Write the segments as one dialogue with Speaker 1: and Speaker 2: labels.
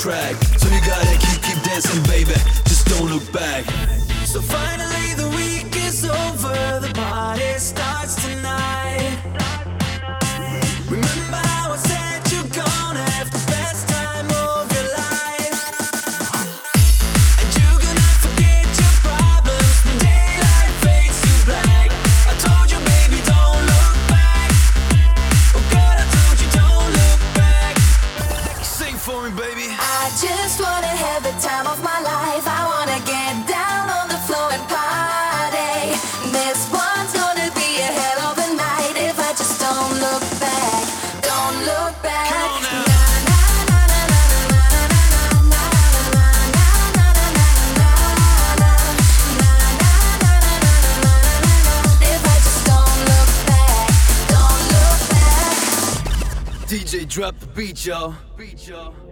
Speaker 1: track. beat yo. Beat yo.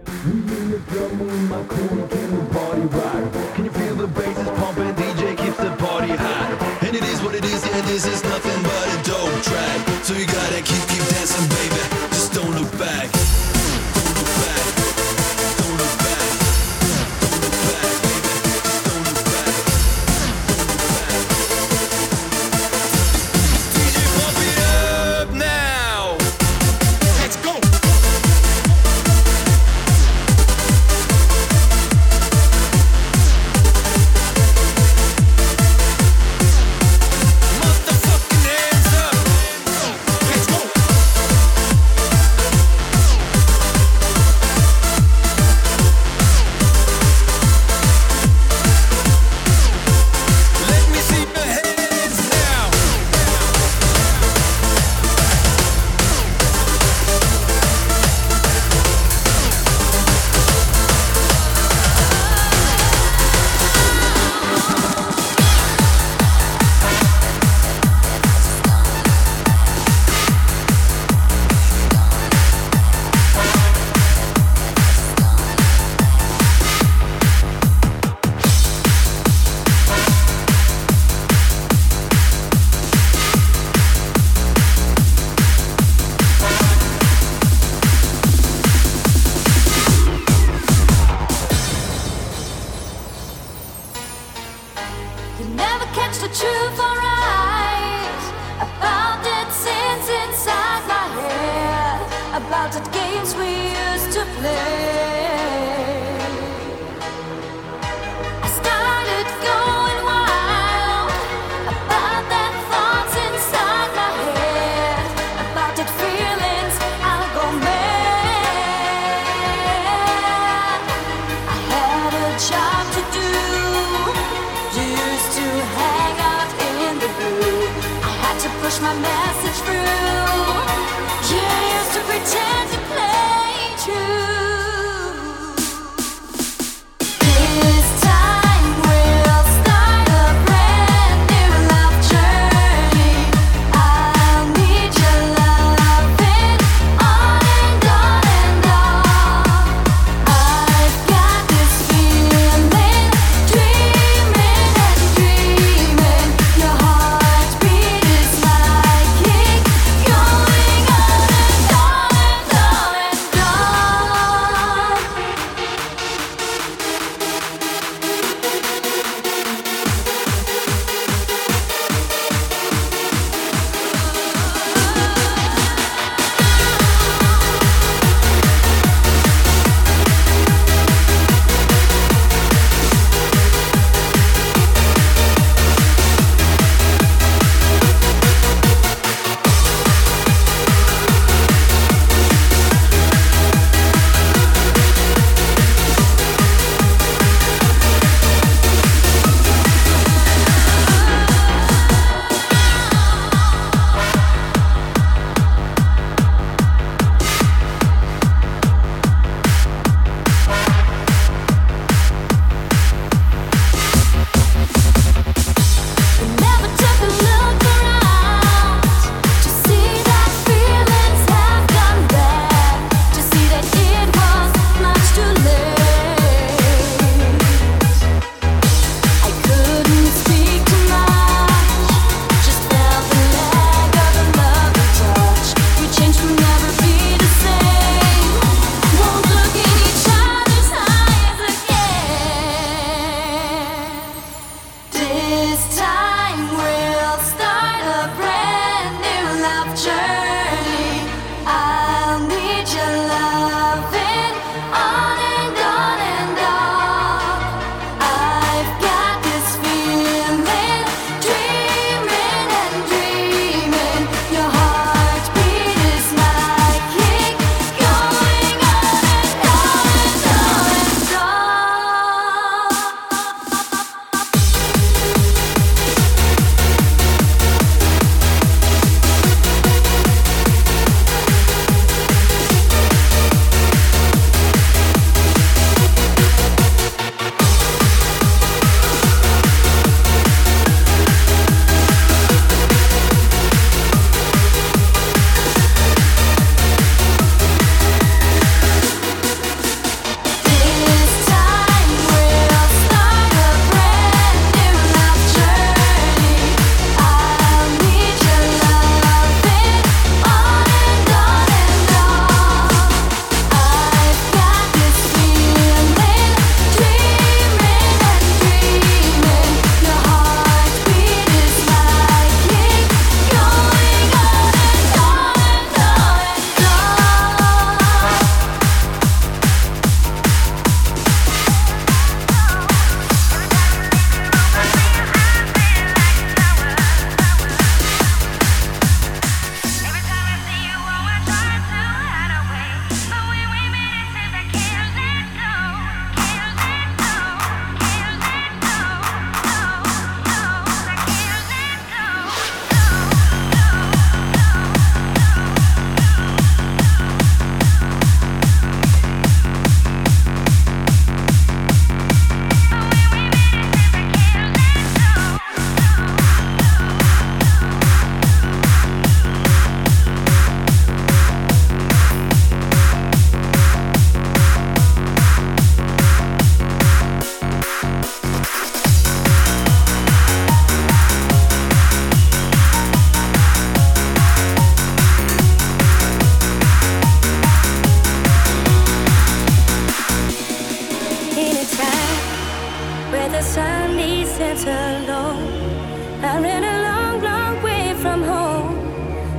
Speaker 1: ran a
Speaker 2: long, long way from
Speaker 3: home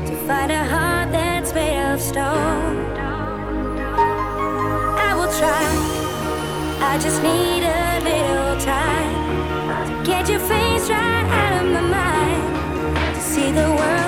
Speaker 3: to find a heart that's made of stone. I will try, I just need a little time to get your face right out of my mind, to see the world.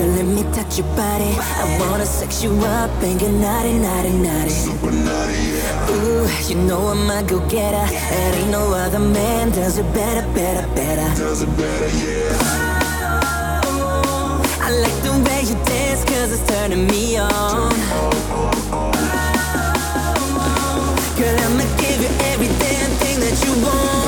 Speaker 4: Girl, let me touch your body. I wanna sex you up and naughty, naughty, naughty. Super naughty, yeah. Ooh, you know I'm a go-getter. Yeah. And ain't no other man does it better, better, better. Does it better, yeah. Oh. I like the way you dance, cause it's turning me on. Girl, I'ma give you every damn thing that you want.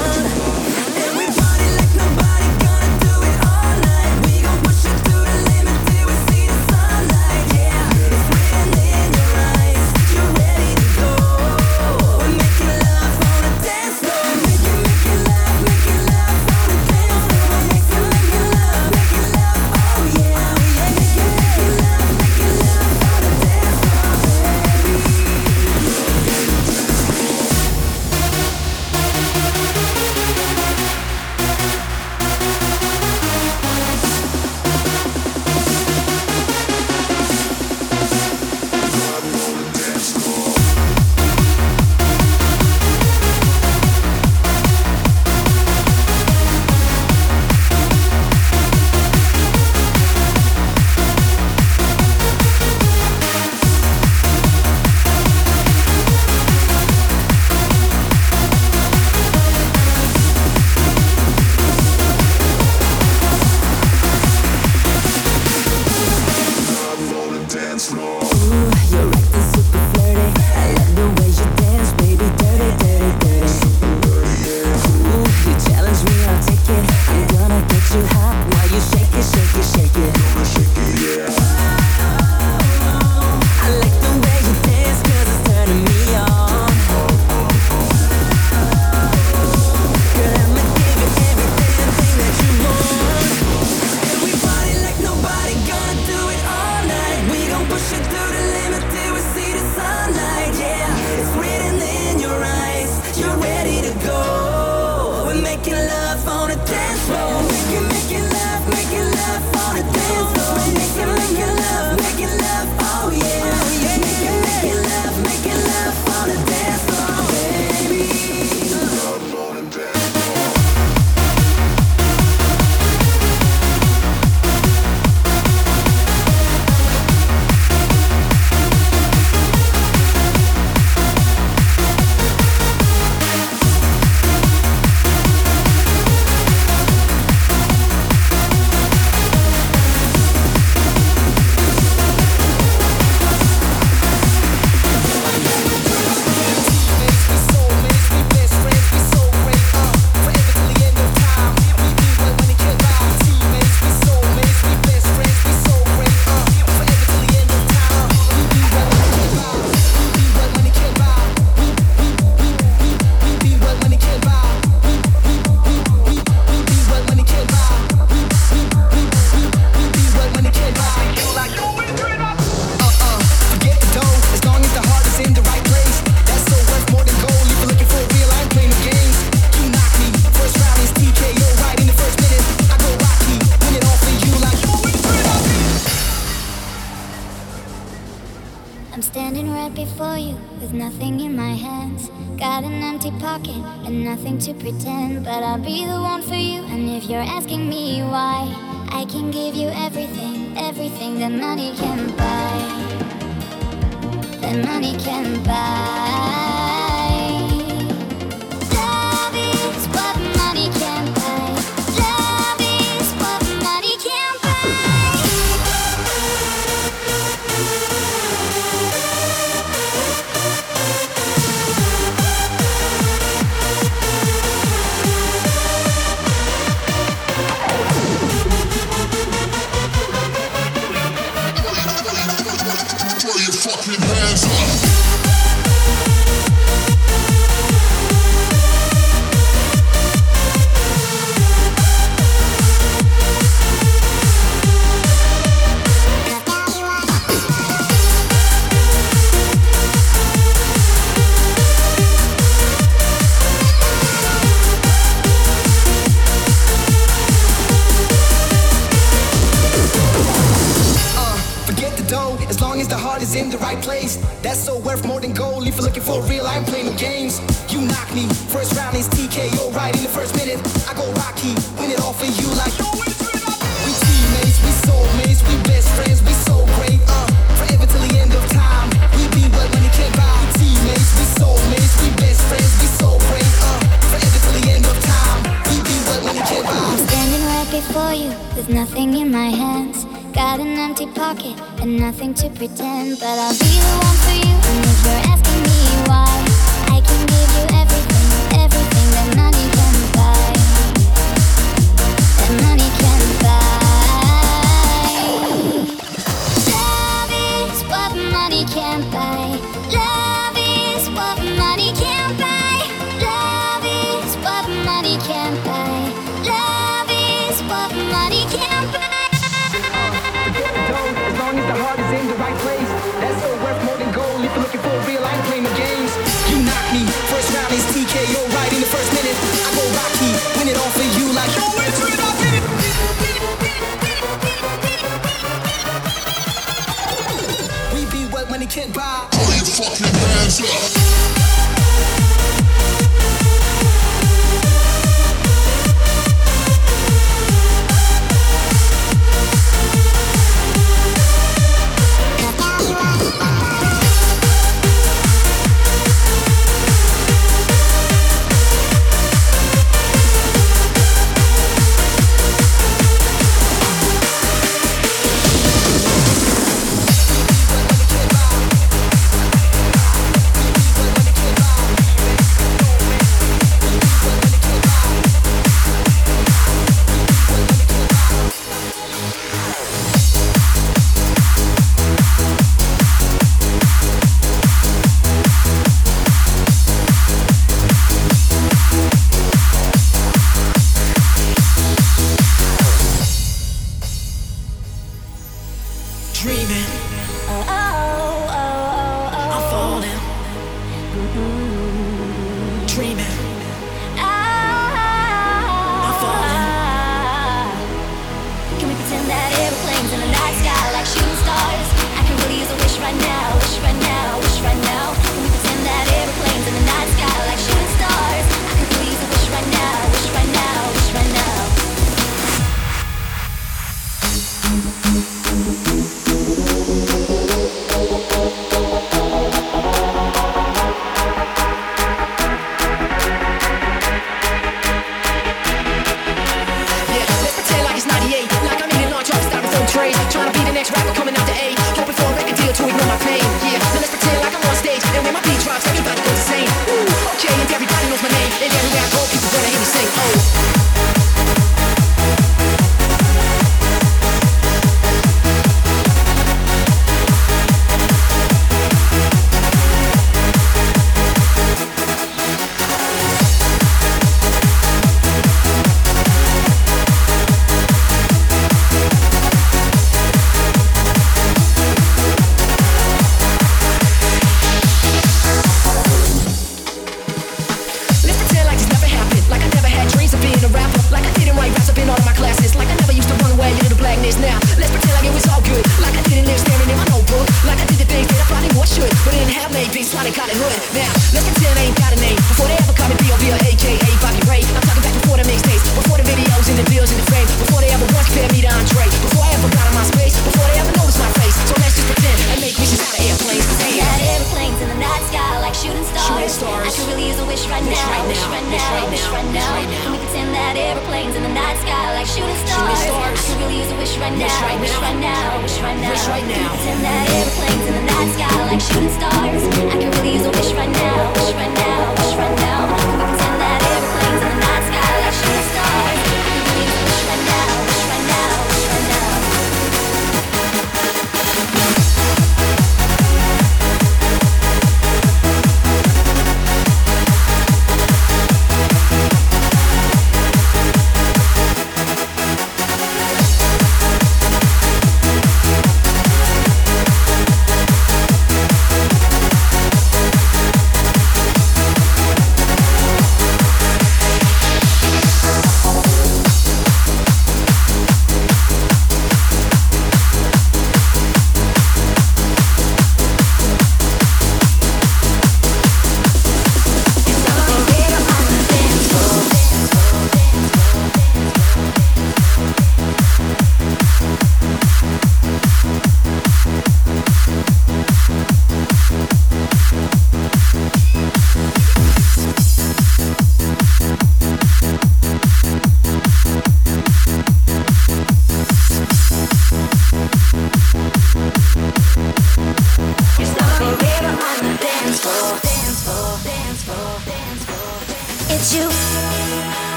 Speaker 5: nothing to pretend, but I'll be the one for you. And if you're asking me why, I can give you everything, everything that money can buy. That money can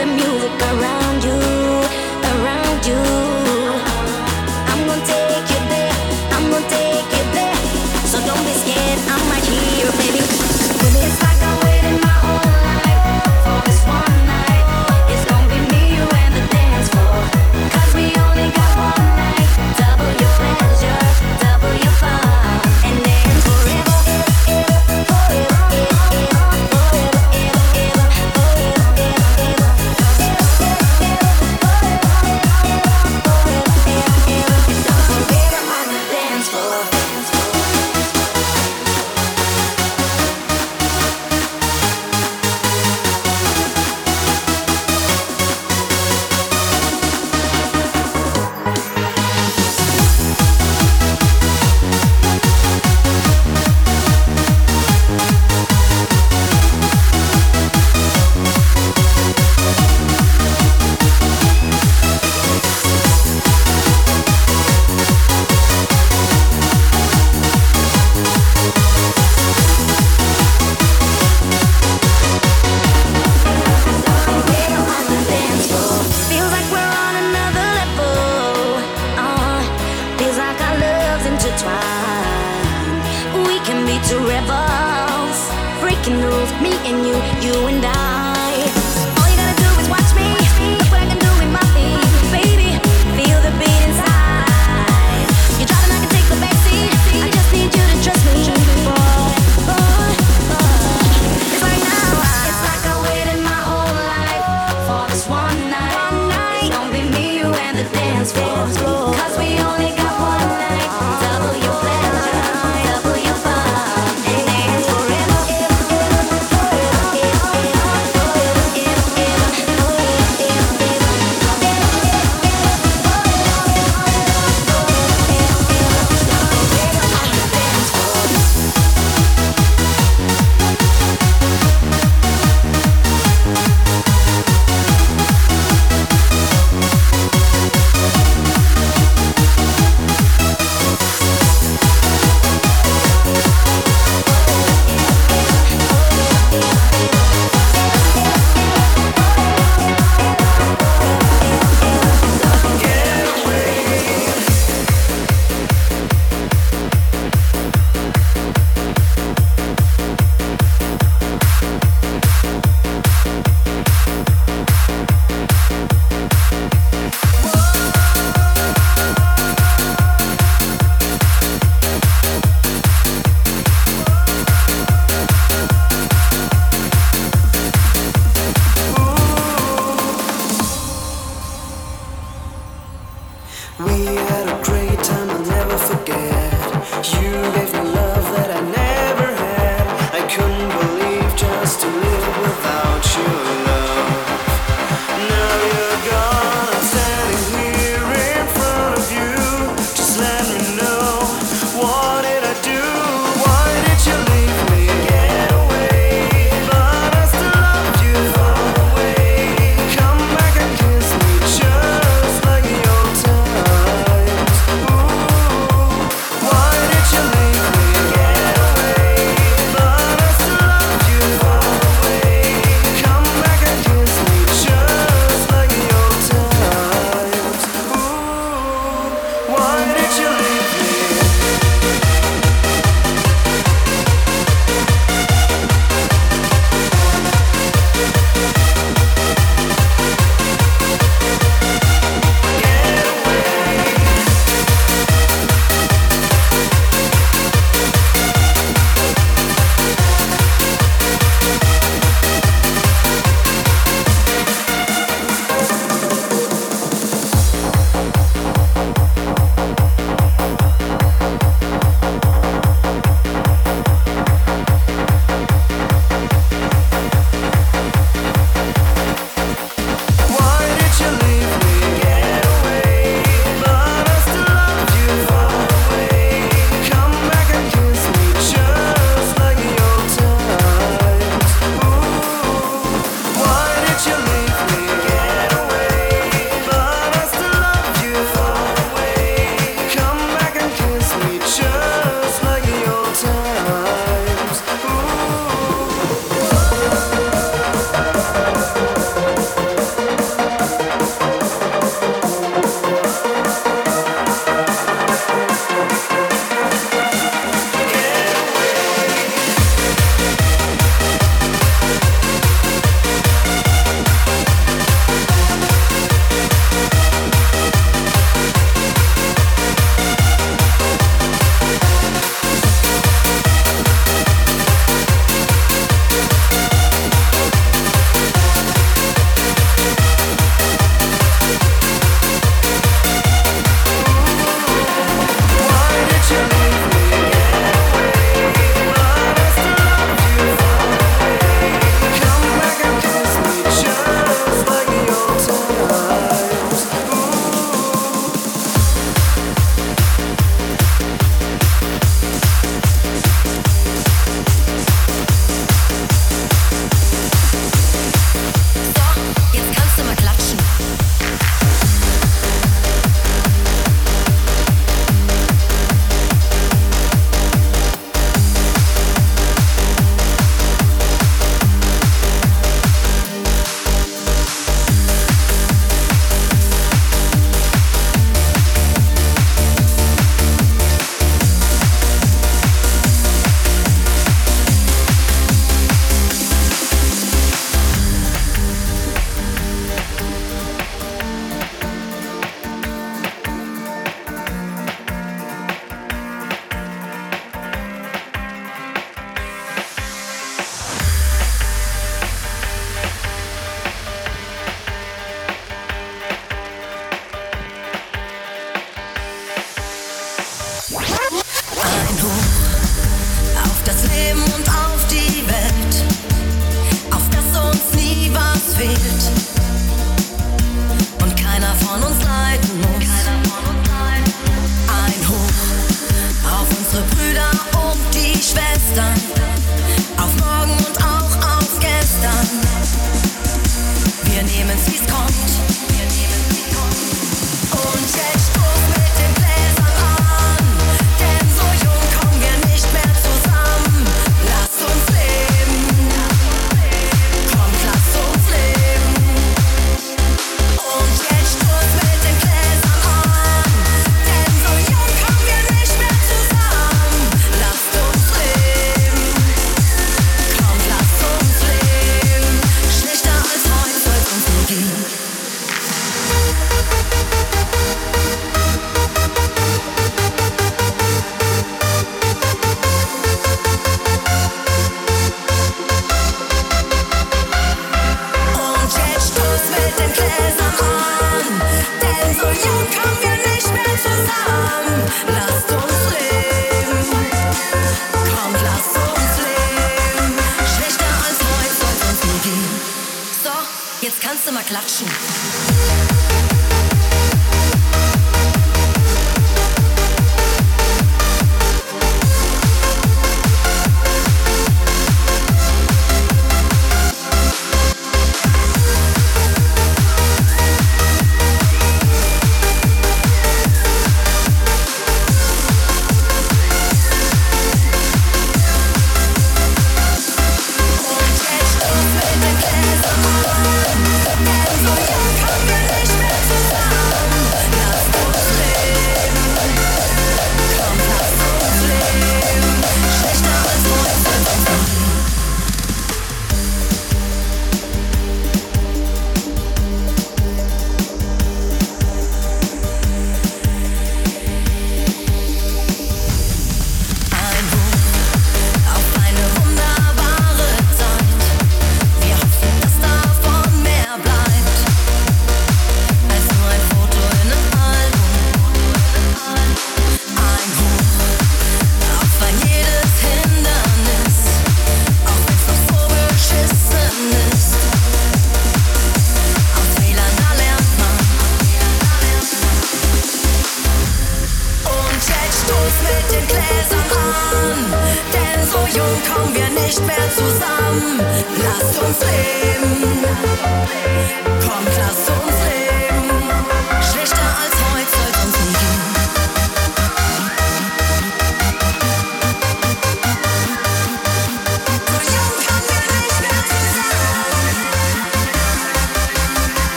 Speaker 6: the
Speaker 7: music around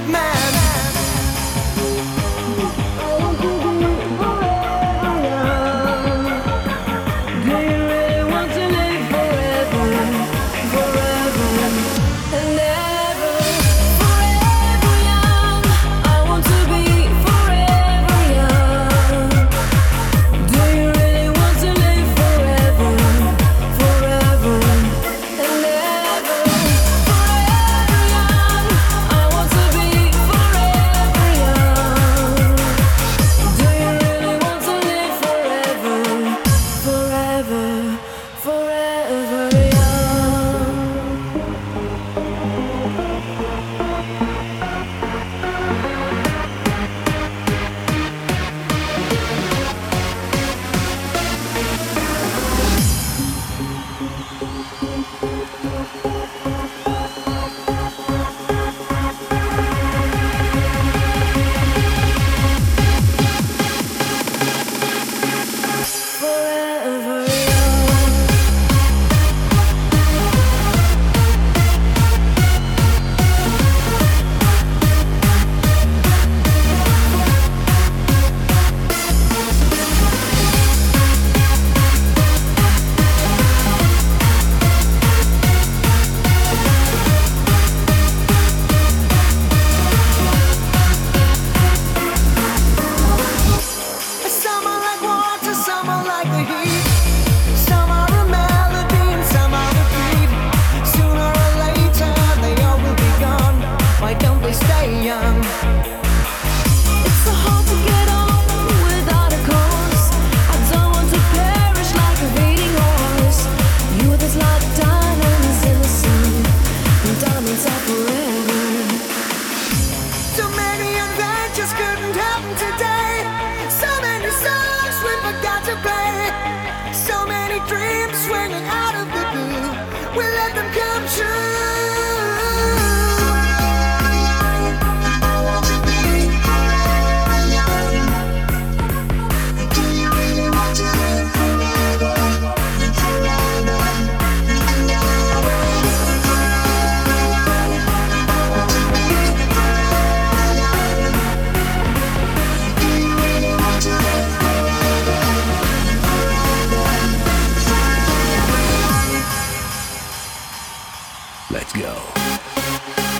Speaker 8: madman.
Speaker 7: Let's go.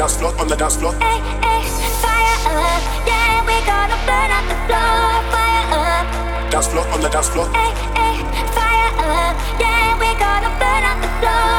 Speaker 9: dance floor, on the dance floor.
Speaker 7: Hey, hey, fire up, yeah, we gonna burn up the floor. Fire up,
Speaker 9: dance floor, on the dance floor.
Speaker 7: Hey, hey, fire up, yeah, we gonna burn up the floor.